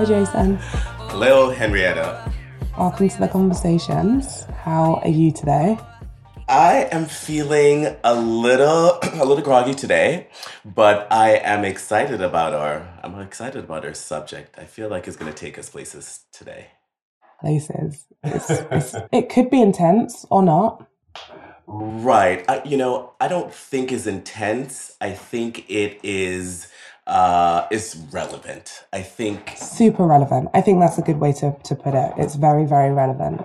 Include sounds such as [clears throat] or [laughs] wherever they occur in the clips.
Hi, Jason. Hello, Henrietta. Welcome to the conversations. How are you today? I am feeling a little [clears throat] a little groggy today, but I am excited about our I'm excited about our subject. I feel like it's going to take us places today. Places. It's, it's, it could be intense or not. Right. I, you know, I don't think is intense. I think it is uh is relevant. I think Super relevant. I think that's a good way to, to put it. It's very, very relevant.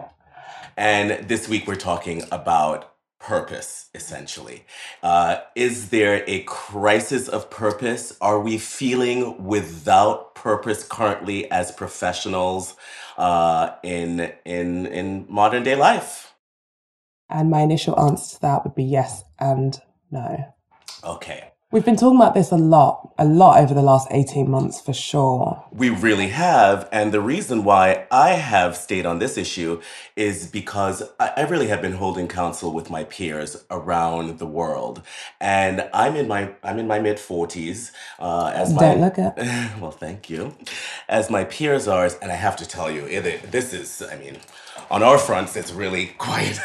and this week we're talking about purpose essentially. Uh is there a crisis of purpose? Are we feeling without purpose currently as professionals uh in in in modern day life? And my initial answer to that would be yes and no. Okay. We've been talking about this a lot, a lot over the last 18 months for sure. We really have. And the reason why I have stayed on this issue is because I, really have been holding counsel with my peers around the world. And I'm in my I'm in my mid 40s. Uh, as my Don't look it. [laughs] well, thank you. As my peers are, and I have to tell you, it, this is, I mean, on our fronts, it's really [laughs] quite,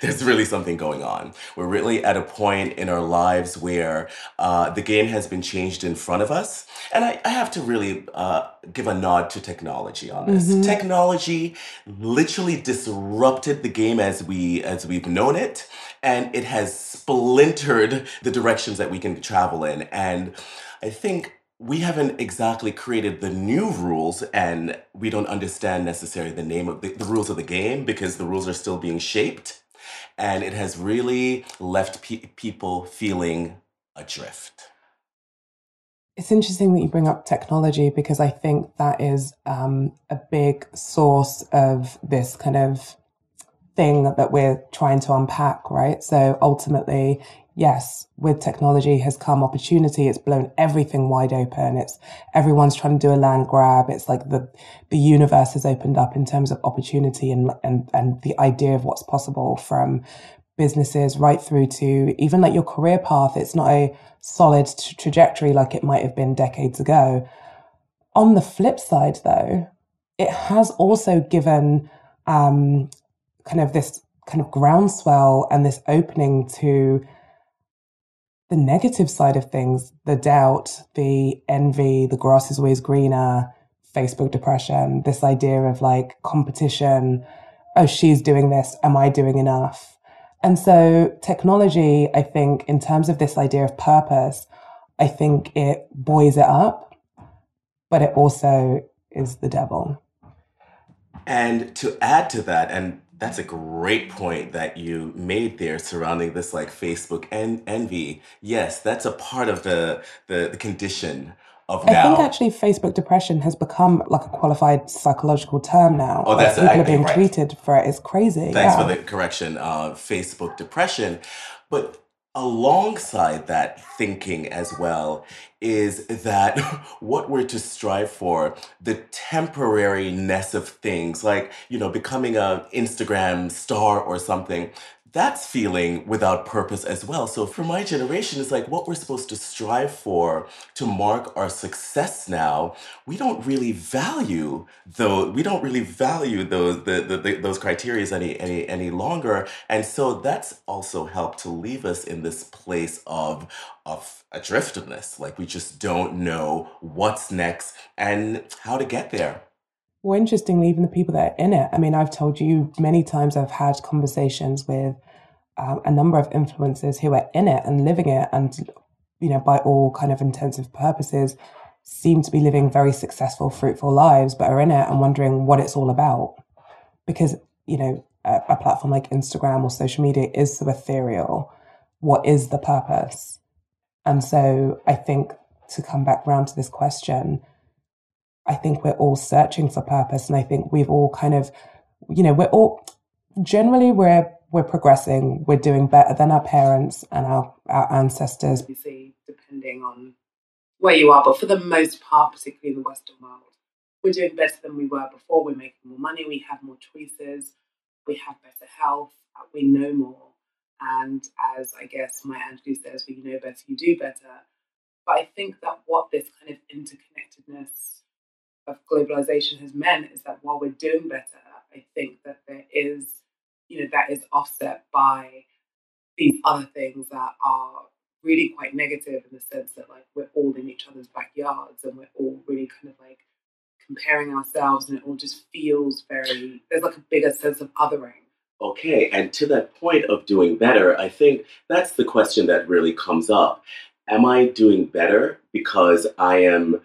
there's really something going on. We're really at a point in our lives where uh, the game has been changed in front of us. And I, I have to really uh, give a nod to technology on this. Technology literally disrupted the game as we as we've known it, and it has splintered the directions that we can travel in. And I think we haven't exactly created the new rules and we don't understand necessarily the name of the, the rules of the game because the rules are still being shaped and it has really left pe- people feeling adrift It's interesting that you bring up technology because I think that is um, a big source of this kind of thing that we're trying to unpack, right? So ultimately, yes, with technology has come opportunity. It's blown everything wide open. It's everyone's trying to do a land grab. It's like the the universe has opened up in terms of opportunity and and and the idea of what's possible from businesses right through to even like your career path. It's not a solid t- trajectory like it might have been decades ago. On the flip side, though, it has also given um, kind of this kind of groundswell and this opening to the negative side of things the doubt, the envy, the grass is always greener, Facebook depression, this idea of like competition. Oh, she's doing this. Am I doing enough? And so, technology, I think, in terms of this idea of purpose, I think it buoys it up, but it also is the devil. And to add to that, and that's a great point that you made there surrounding this like Facebook and envy. Yes, that's a part of the the, the condition of I now. think actually Facebook depression has become like a qualified psychological term now. Oh, that's Like, people I are being right. treated for it. It's crazy. Thanks yeah. for the correction, uh, Facebook depression. But alongside that thinking as well is that [laughs] what we're to strive for, the temporariness of things, like, you know, becoming a Instagram star or something, that's feeling without purpose as well. So for my generation, it's like what we're supposed to strive for to mark our success now. We don't really value though. We don't really value those the, the, the those criteria any any any longer. And so that's also helped to leave us in this place of of adriftedness. Like we just don't know what's next and how to get there. Well, interestingly, even the people that are in it. I mean, I've told you many times I've had conversations with um, a number of influencers who are in it and living it, and you know, by all kind of intensive purposes, seem to be living very successful, fruitful lives, but are in it and wondering what it's all about. Because you know, a, a platform like Instagram or social media is so ethereal. What is the purpose? And so, I think to come back round to this question, I think we're all searching for purpose, and I think we've all kind of, you know, we're all generally we're we're progressing, we're doing better than our parents and our our ancestors. obviously depending on where you are, but for the most part, particularly in the Western world, we're doing better than we were before. We're making more money, we have more choices, we have better health, uh, we know more. And as I guess Maya Angelou says, you know better, you do better. But I think that what this kind of interconnectedness of globalization has meant is that while we're doing better, I think that there is, you know, that is offset by these other things that are really quite negative in the sense that like we're all in each other's backyards and we're all really kind of like comparing ourselves and it all just feels very there's like a bigger sense of othering Okay, and to that point of doing better, I think that's the question that really comes up. Am I doing better because I am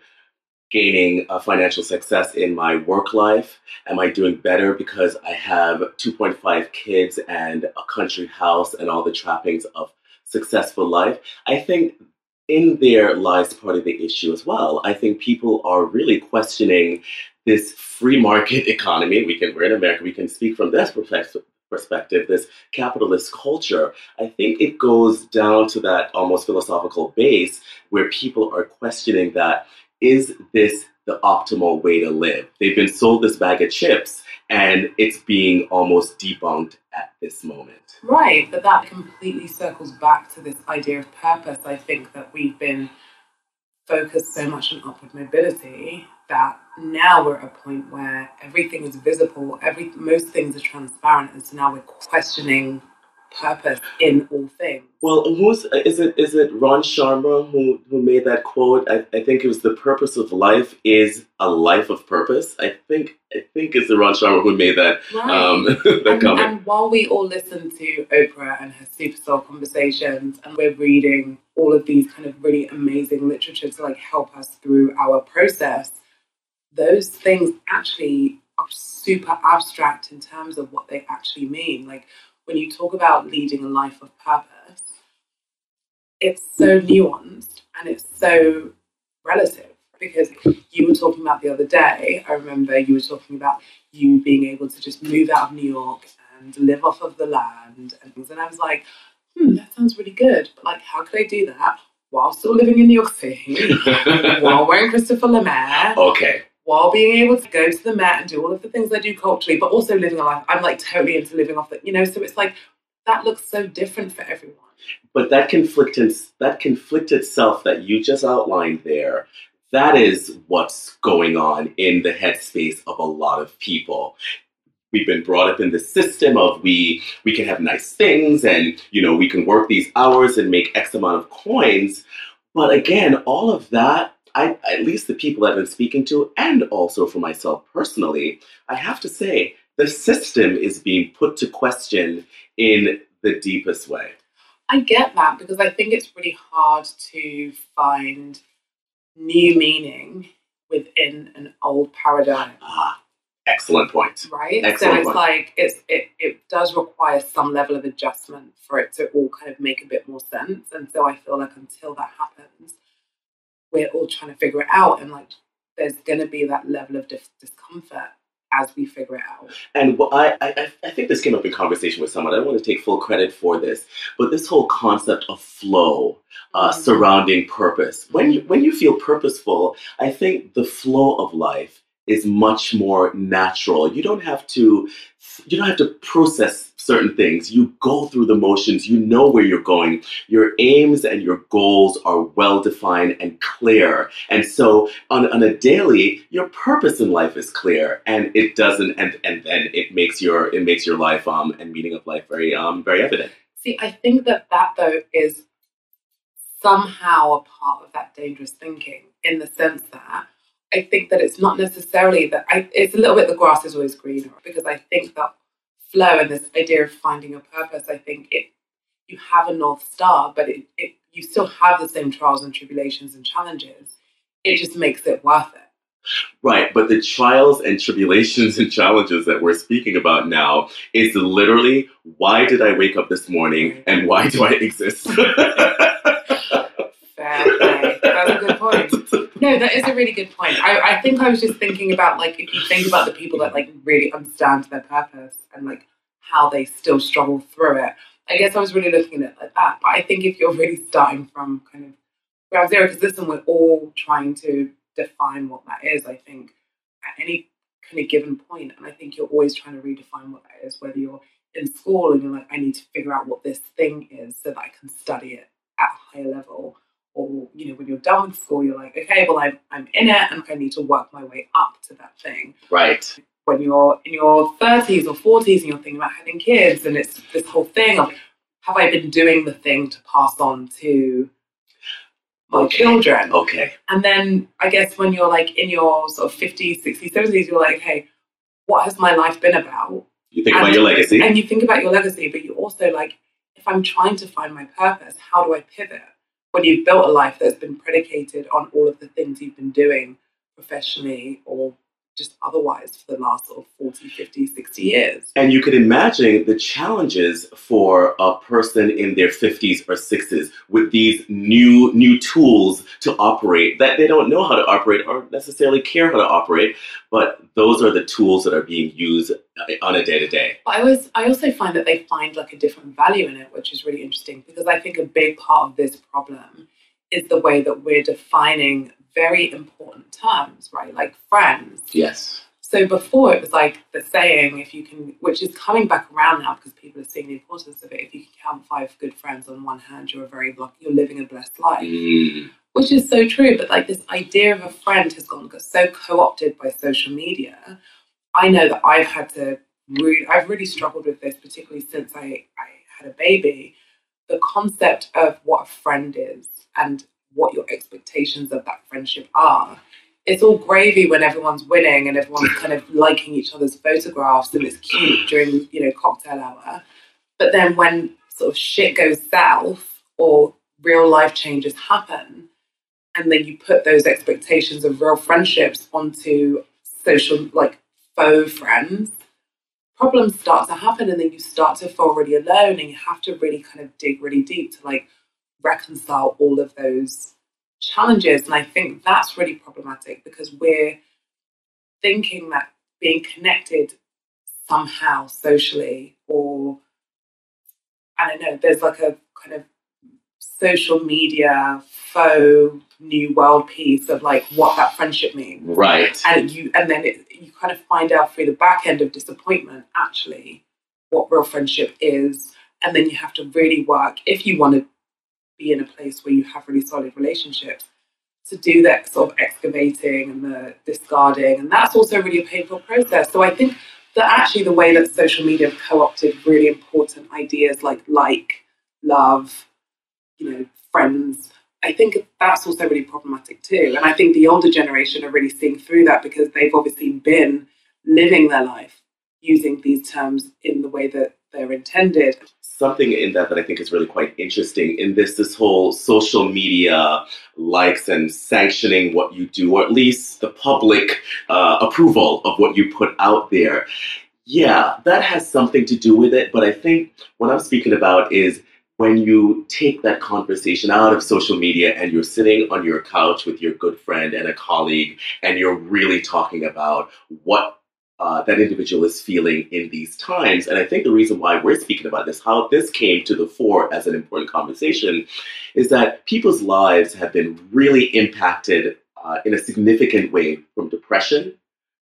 gaining a financial success in my work life? Am I doing better because I have 2.5 kids and a country house and all the trappings of successful life? I think in there lies part of the issue as well. I think people are really questioning this free market [laughs] economy. We can we're in America, we can speak from this perspective perspective, this capitalist culture, I think it goes down to that almost philosophical base where people are questioning that is this the optimal way to live? They've been sold this bag of chips and it's being almost debunked at this moment. Right, but that completely circles back to this idea of purpose. I think that we've been focused so much on upward mobility that now we're at a point where everything is visible, every most things are transparent, and so now we're questioning purpose in all things. Well, who's is it? Is it Robin Sharma who who made that quote? I, I think it was the purpose of life is a life of purpose. I think I think it's the Robin Sharma who made that Right. um, [laughs] that and, comment. and while we all listen to Oprah and her SuperSoul conversations, and we're reading all of these kind of really amazing literature to like help us through our process, those things actually are super abstract in terms of what they actually mean. Like when you talk about leading a life of purpose, it's so nuanced and it's so relative because you were talking about the other day. I remember you were talking about you being able to just move out of New York and live off of the land and things. And I was like, hmm, that sounds really good. But like, how could I do that while still living in New York City, [laughs] while wearing Christopher Lemaire, okay, while being able to go to the Met and do all of the things I do culturally, but also living a life? I'm like totally into living off the, you know, so it's like, that looks so different for everyone. but that conflicted that conflicted self that you just outlined there. That is what's going on in the headspace of a lot of people. We've been brought up in the system of we we can have nice things and you know we can work these hours and make X amount of coins. But again, all of that, I at least the people I've been speaking to, and also for myself personally, I have to say the system is being put to question in the deepest way. I get that because I think it's really hard to find new meaning within an old paradigm, Ah, excellent point. right? Excellent so it's point. like it's it, it does require some level of adjustment for it to all kind of make a bit more sense. And so I feel like until that happens, we're all trying to figure it out, and like there's going to be that level of dis- discomfort as we figure it out. And I, I, I think this came up in conversation with someone. I don't want to take full credit for this, but this whole concept of flow uh, Mhm. surrounding purpose. When you when you feel purposeful, I think the flow of life is much more natural. You don't have to you don't have to process certain things. You go through the motions. You know where you're going. Your aims and your goals are well defined and clear. And so on, on a daily, your purpose in life is clear, and it doesn't, and and then it makes your it makes your life um and meaning of life very um very evident. See, I think that that though is somehow a part of that dangerous thinking in the sense that I think that it's not necessarily that I, it's a little bit the grass is always greener because I think that flow and this idea of finding a purpose, I think it you have a north star, but it, it you still have the same trials and tribulations and challenges. It just makes it worth it. Right, but the trials and tribulations and challenges that we're speaking about now is literally why did I wake up this morning and why do I exist? [laughs] That's a good point. [laughs] No, that is a really good point. I, I think I was just thinking about like if you think about the people that like really understand their purpose and like how they still struggle through it. I guess I was really looking at it like that. But I think if you're really starting from kind of ground zero, because listen, we're all trying to define what that is. I think at any kind of given point, and I think you're always trying to redefine what that is, whether you're in school and you're like, I need to figure out what this thing is so that I can study it at a higher level. Or, you know, when you're done with school, you're like, okay, well, I'm, I'm in it and I need to work my way up to that thing. Right. When you're in your 30s or 40s and you're thinking about having kids, and it's this whole thing of, have I been doing the thing to pass on to my Okay. children? Okay. And then I guess when you're like in your sort of 50s, 60s, 70s, you're like, hey what has my life been about? You think about your legacy. And you think about your legacy, but you also like, if I'm trying to find my purpose, how do I pivot? When you've built a life that's been predicated on all of the things you've been doing professionally or just otherwise for the last sort of 40, 50, 60 years. And you can imagine the challenges for a person in their 50s or 60s with these new new tools to operate that they don't know how to operate or necessarily care how to operate, but those are the tools that are being used uh, on a day to day. I always, I also find that they find like a different value in it, which is really interesting because I think a big part of this problem is the way that we're defining very important terms, right? Like friends. Yes. So before it was like the saying, if you can, which is coming back around now because people are seeing the importance of it. If you can count five good friends on one hand, you're a very lucky, you're living a blessed life Mm, which is so true. But like this idea of a friend has gone got so co-opted by social media. I know that I've had to really, I've really struggled with this, particularly since I, I had a baby. The concept of what a friend is and what your expectations of that friendship are. It's all gravy when everyone's winning and everyone's kind of liking each other's photographs and it's cute during, you know, cocktail hour. But then when sort of shit goes south or real life changes happen, and then you put those expectations of real friendships onto social like faux friends problems start to happen and then you start to feel really alone and you have to really kind of dig really deep to like reconcile all of those challenges. And i think that's really problematic because we're thinking that being connected somehow socially or i don't know there's like a kind of social media faux new world piece of like what that friendship means. Right. and you and then it, you kind of find out through the back end of disappointment actually what real friendship is. And then you have to really work if you want to be in a place where you have really solid relationships to do that sort of excavating and the discarding and that's also really a painful process so i think that actually the way that social media have co-opted really important ideas like like love you know friends I think that's also really problematic too. And I think the older generation are really seeing through that because they've obviously been living their life using these terms in the way that they're intended. Something in that that I think is really quite interesting in this this whole social media likes and sanctioning what you do, or at least the public uh, approval of what you put out there. Yeah, that has something to do with it. But I think what I'm speaking about is when you take that conversation out of social media and you're sitting on your couch with your good friend and a colleague, and you're really talking about what uh, that individual is feeling in these times. And I think the reason why we're speaking about this, how this came to the fore as an important conversation, is that people's lives have been really impacted uh, in a significant way from depression,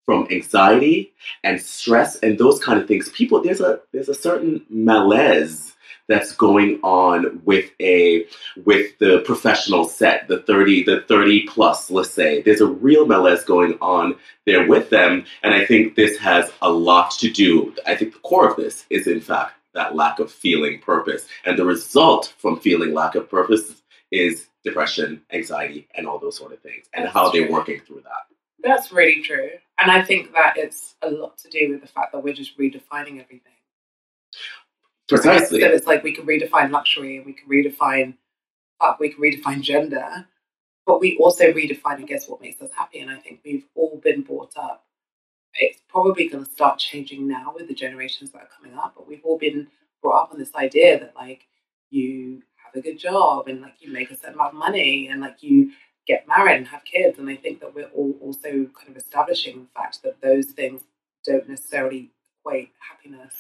from anxiety and stress, and those kind of things. People, there's a there's a certain malaise that's going on with a with the professional set the 30 the 30 plus let's say there's a real malaise going on there with them and i think this has a lot to do i think the core of this is in fact that lack of feeling purpose and the result from feeling lack of purpose is depression anxiety and all those sort of things and That's how they're true. working through that That's really true. And I think that it's a lot to do with the fact that we're just redefining everything. Precisely So it's like we can redefine luxury and we can redefine fuck, we can redefine gender, but we also redefine, I guess, what makes us happy. And I think we've all been brought up. It's probably going to start changing now with the generations that are coming up, but we've all been brought up on this idea that like you have a good job and like you make a certain amount of money and like you get married and have kids. And I think that we're all also kind of establishing the fact that those things don't necessarily equate happiness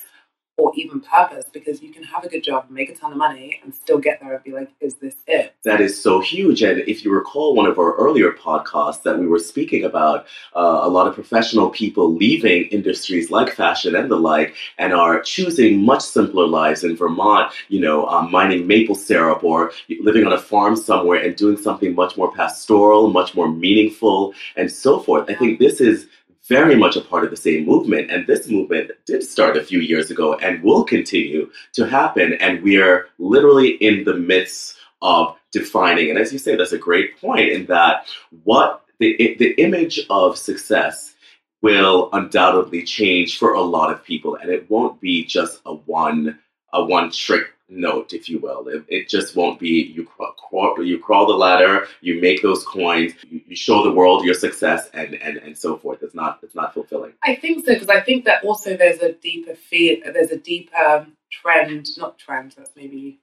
or even purpose because you can have a good job make a ton of money and still get there and be like, is this it? That is so huge. And if you recall one of our earlier podcasts that we were speaking about uh, a lot of professional people leaving industries like fashion and the like and are choosing much simpler lives in Vermont, you know, um, mining maple syrup or living on a farm somewhere and doing something much more pastoral, much more meaningful, and so forth. I think this is very much a part of the same movement. And this movement did start a few years ago and will continue to happen. And we are literally in the midst of defining. And as you say, that's a great point in that what the, the image of success will undoubtedly change for a lot of people. And it won't be just a one, a one trick note, if you will. It, it just won't be you crawl, you crawl the ladder, you make those coins, you, you, show the world your success, and, and and so forth. It's not it's not fulfilling. I think so because I think that also there's a deeper feel, there's a deeper um, trend, not trend. That's maybe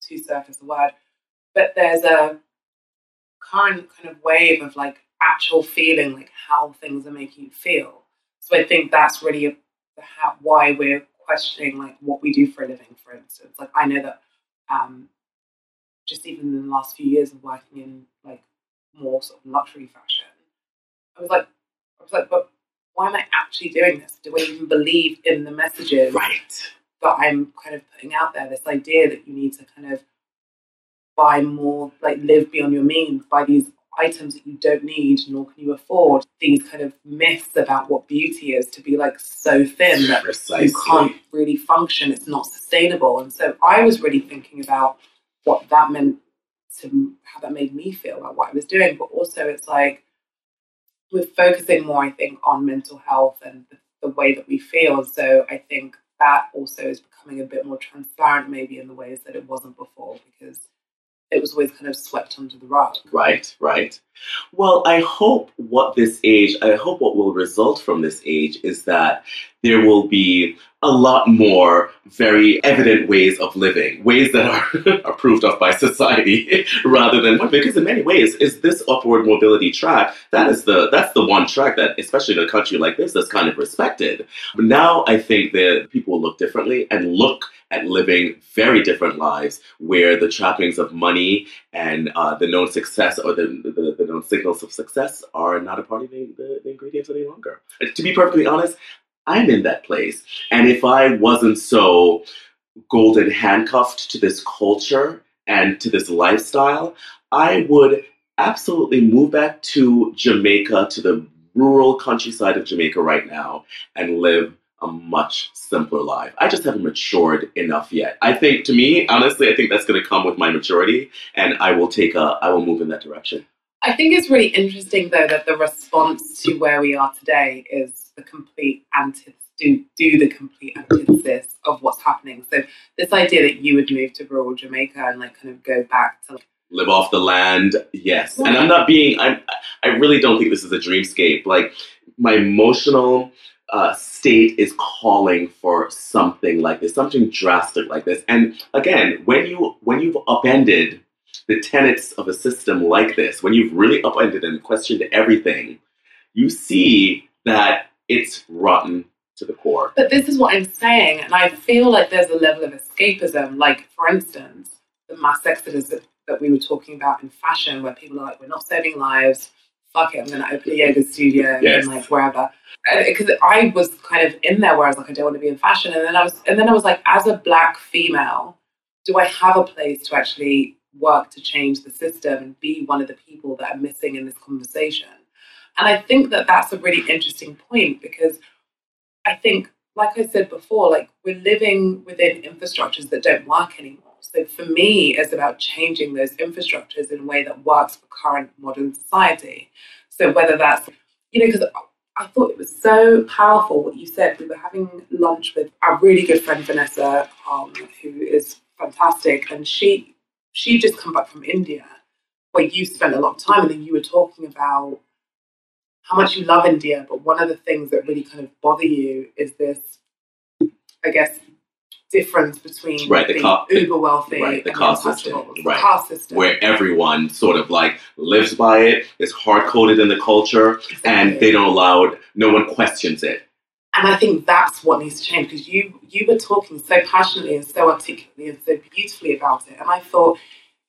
too surface a word, but there's a current kind of wave of like actual feeling, like how things are making you feel. So I think that's really a, how, why we're questioning like what we do for a living, for instance. Like I know that um, just even in the last few years of working in like more sort of luxury fashion, I was like, I was like, but why am I actually doing this? Do I even believe in the messages right. that I'm kind of putting out there? This idea that you need to kind of buy more, like live beyond your means, buy these items that you don't need nor can you afford these kind of myths about what beauty is to be like so thin that Precisely. you can't really function it's not sustainable. And so i was really thinking about what that meant to how that made me feel about what i was doing. But also it's like we're focusing more i think on mental health and the, the way that we feel. And so i think that also is becoming a bit more transparent maybe in the ways that it wasn't before because it was always kind of swept under the rug. Right, right. Well, I hope what this age, I hope what will result from this age is that there will be a lot more very evident ways of living, ways that are [laughs] approved of by society, [laughs] rather than. Because in many ways, is this upward mobility track that is the that's the one track that, especially in a country like this, that's kind of respected. But now I think that people look differently and look at living very different lives where the trappings of money and uh, the known success or the, the, the, known signals of success are not a part of the, the, the ingredients any longer. To be perfectly honest, I'm in that place. And if I wasn't so golden handcuffed to this culture and to this lifestyle, I would absolutely move back to Jamaica, to the rural countryside of Jamaica right now, and live a much simpler life. I just haven't matured enough yet. I think, to me, honestly, I think that's going to come with my maturity, and I will take a, I will move in that direction. I think it's really interesting, though, that the response to where we are today is the complete antithesis. Do, do the complete antithesis of what's happening. So this idea that you would move to rural Jamaica and like kind of go back to like, live off the land, yes. And I'm not being. I I really don't think this is a dreamscape. Like my emotional uh, state is calling for something like this, something drastic like this. And again, when you when you've upended the tenets of a system like this, when you've really upended and questioned everything, you see that it's rotten to the core. But this is what I'm saying, and I feel like there's a level of escapism. Like, for instance, the mass exodus that, that we were talking about in fashion, where people are like, "We're not saving lives. Fuck it, I'm going to open a yoga studio Yes. and like wherever." Because I was kind of in there where I was like, I don't want to be in fashion, and then I was, and then I was like, as a black female, do I have a place to actually work to change the system and be one of the people that are missing in this conversation? And I think that that's a really interesting point because I think, like I said before, like we're living within infrastructures that don't work anymore. So for me, it's about changing those infrastructures in a way that works for current modern society. So whether that's, you know, because I thought it was so powerful what you said. We were having lunch with our really good friend Vanessa, um, who is fantastic, and she she just come back from India, where you spent a lot of time, and then you were talking about how much you love India, but one of the things that really kind of bother you is this, I guess, difference between Right, the being ca- uber wealthy right, the and caste system. The right. caste system. Where everyone sort of like lives by it, it's hard coded in the culture, and they don't allow it, no one questions it. And I think that's what needs to change because you you were talking so passionately and so articulately and so beautifully about it. And I thought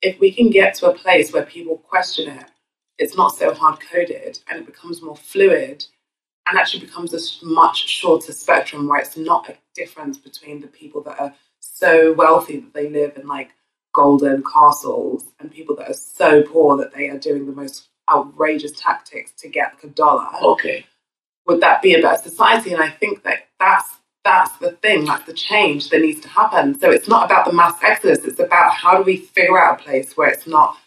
if we can get to a place where people question it, it's not so hard coded and it becomes more fluid and actually becomes a much shorter spectrum where it's not a difference between the people that are so wealthy that they live in like golden castles and people that are so poor that they are doing the most outrageous tactics to get like a dollar. Okay. Would that be a better society? And I think that that's that's the thing, that's the change that needs to happen. So it's not about the mass exodus, it's about how do we figure out a place where it's not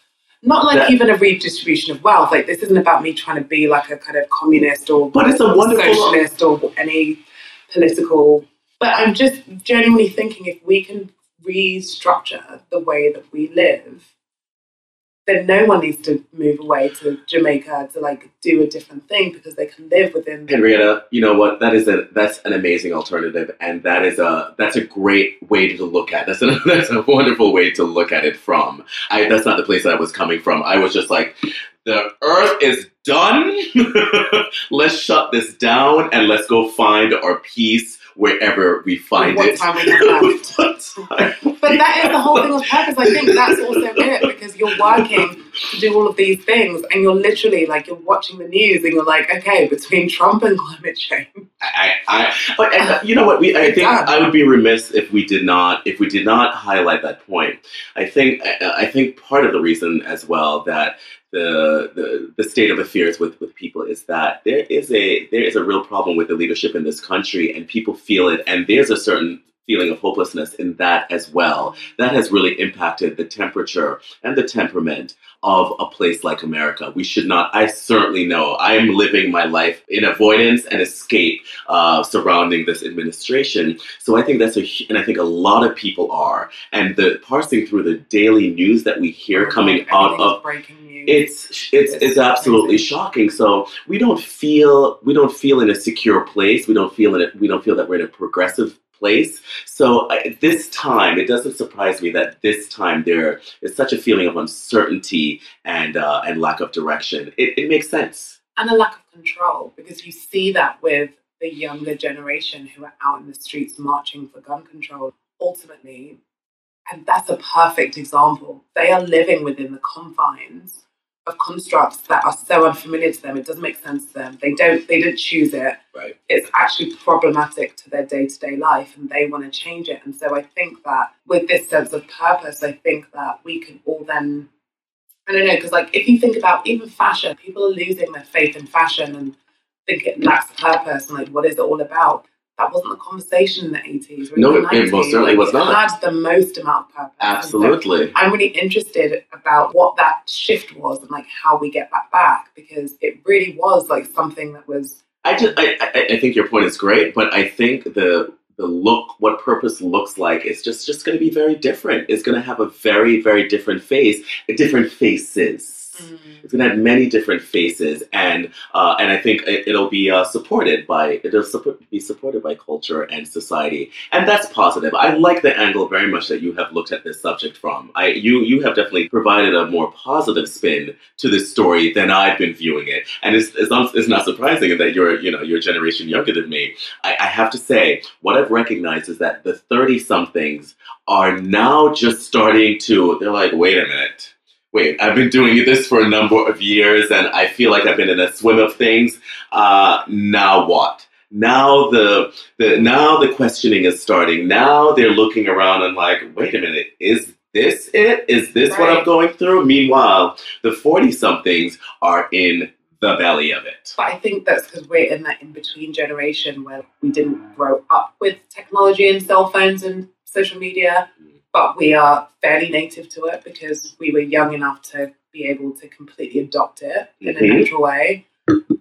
not like That- even a redistribution of wealth. Like this isn't about me trying to be like a kind of communist or But it's a wonderful- socialist or any political. But I'm just genuinely thinking if we can restructure the way that we live, then no one needs to move away to Jamaica to like do a different thing because they can live within. Henrietta, you know what? That is a that's an amazing alternative, and that is a that's a great way to look at. That's a [laughs] that's a wonderful way to look at it from. I that's not the place that I was coming from. I was just like, the Earth is done. [laughs] let's shut this down and let's go find our peace wherever we find what it. time we have left. [laughs] What time But that is the whole thing with purpose. I think that's also it because you're working to do all of these things and you're literally like you're watching the news and you're like, okay, between Trump and [laughs] climate change. I, I, but and, you know what? We, I think Yeah. I would be remiss if we did not if we did not highlight that point. I think I, I think part of the reason as well that the, the the state of affairs with, with people is that there is a there is a real problem with the leadership in this country, and people feel it, and there's a certain feeling of hopelessness in that as well. That has really impacted the temperature and the temperament of a place like America. We should not. I certainly know. I am living my life in avoidance and escape uh, surrounding this administration. So I think that's a, and I think a lot of people are. And the parsing through the daily news that we hear coming out of breaking. It's it's it's absolutely shocking. So we don't feel we don't feel in a secure place. We don't feel in it. We don't feel that we're in a progressive place. So I, this time, it doesn't surprise me that this time there is such a feeling of uncertainty and uh, and lack of direction. It, it makes sense. and a lack of control because you see that with the younger generation who are out in the streets marching for gun control ultimately and that's a perfect example they are living within the confines of constructs that are so unfamiliar to them it doesn't make sense to them they don't they didn't choose it Right. it's actually problematic to their day-to-day life and they want to change it and so i think that with this sense of purpose i think that we can all then I don't know, because like if you think about even fashion, people are losing their faith in fashion and think it lacks purpose and like what is it all about? That wasn't the conversation in the eighties. No, it- it most certainly was not. It had the most amount of purpose. And so Absolutely. I'm really interested about what that shift was and like how we get that back because it really was like something that was I just I, I, I think your point is great, but I think the the look what purpose looks like is just just going to be very different. It's going to have a very very different face, different faces. It's going to have many different faces, and uh, and I think it, it'll be uh, supported by it'll be supported by culture and society, and that's positive. I like the angle very much that you have looked at this subject from. I you you have definitely provided a more positive spin to this story than I've been viewing it, and it's it's not, it's not surprising that you're you know you're a generation younger than me. I, I have to say what I've recognized is that the thirty somethings are now just starting to. They're like, wait a minute wait, I've been doing this for a number of years and I feel like I've been in a swim of things. Uh, now what? Now the, the now the questioning is starting. Now they're looking around and like, wait a minute, is this it? Is this what I'm going through? Meanwhile, the 40 somethings are in the belly of it. But I think that's because we're in that in between generation where we didn't grow up with technology and cell phones and social media, but we are fairly native to it because we were young enough to be able to completely adopt it in a Mhm. natural way.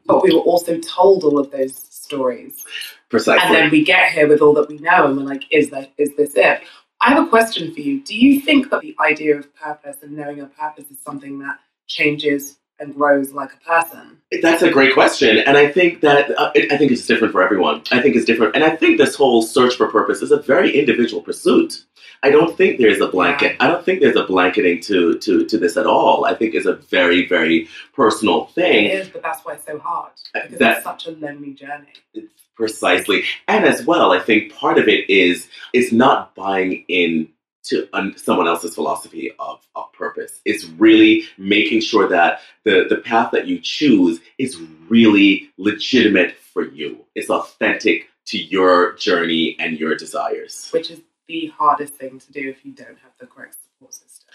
But we were also told all of those stories. Precisely. And then we get here with all that we know and we're like, is that is this it? I have a question for you. Do you think that the idea of purpose and knowing your purpose is something that changes and grows like a person? That's a great question, and I think that uh, it, I think it's different for everyone. I think it's different, and I think this whole search for purpose is a very individual pursuit. I don't think there's a blanket. I don't think there's a blanketing to to to this at all. I think it's a very very personal thing. is, but that's why it's so hard. Uh, because That- it's such a lonely journey. Precisely, and as well, I think part of it is is not buying in to un- someone else's philosophy of, of purpose. It's really making sure that the the path that you choose is really legitimate for you. It's authentic to your journey and your desires. which is the hardest thing to do if you don't have the correct support system.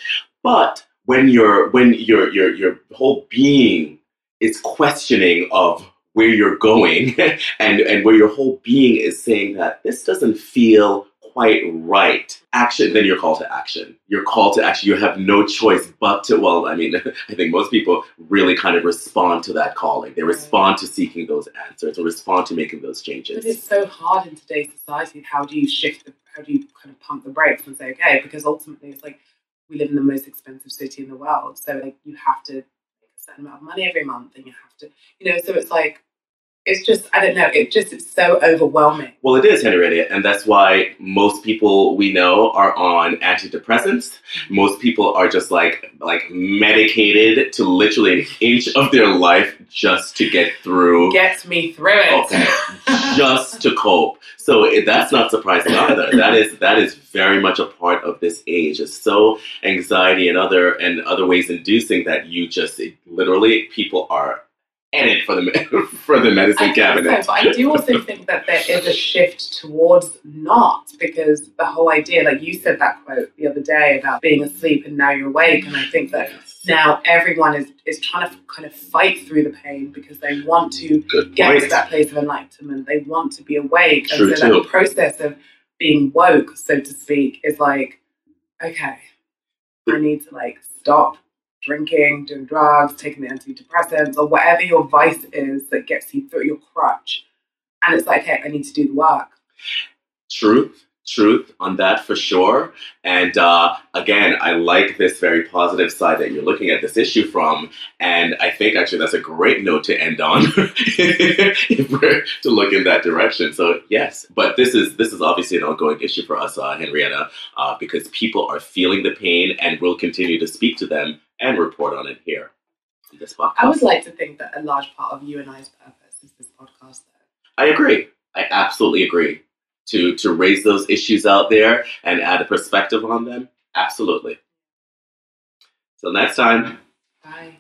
But when your when your your your whole being is questioning of where you're going [laughs] and and where your whole being is saying that this doesn't feel quite right action then you're called to action you're called to action you have no choice but to well i mean [laughs] i think most people really kind of respond to that calling they respond to seeking those answers or respond to making those changes. But it's so hard in today's society. How do you shift? The, how do you kind of pump the brakes and say, okay? Because ultimately, it's like we live in the most expensive city in the world, so like you have to make a certain amount of money every month, and you have to, you know. So it's like it's just I don't know. It just it's so overwhelming. Well, it is, Henrietta, and that's why most people we know are on antidepressants. Most people are just like like medicated to literally an inch of their life just to get through. Gets me through it. Okay, just to cope. So it, that's not surprising either. That is that is very much a part of this age. It's so anxiety and other and other ways inducing that you just it, literally people are headed for the [laughs] for the medicine I cabinet. so, but I do also think that there is a shift towards not because the whole idea, like you said that quote the other day about being asleep and now you're awake, and I think that now everyone is is trying to kind of fight through the pain because they want to Good get point. to that place of enlightenment. They want to be awake, True and so too. that process of being woke, so to speak, is like, okay, I need to like stop drinking, doing drugs, taking the antidepressants, or whatever your vice is that gets you through your crutch. And it's like, hey, I need to do the work. truth truth on that for sure and uh, again i like this very positive side that you're looking at this issue from and i think actually that's a great note to end on [laughs] if we're to look in that direction so yes but this is this is obviously an ongoing issue for us uh, henrietta uh, because people are feeling the pain and we'll continue to speak to them and report on it here on this podcast I would like to think that a large part of you and I's purpose is this podcast, though. I agree. I absolutely agree. To to raise those issues out there and add a perspective on them, absolutely. Till next time. Bye.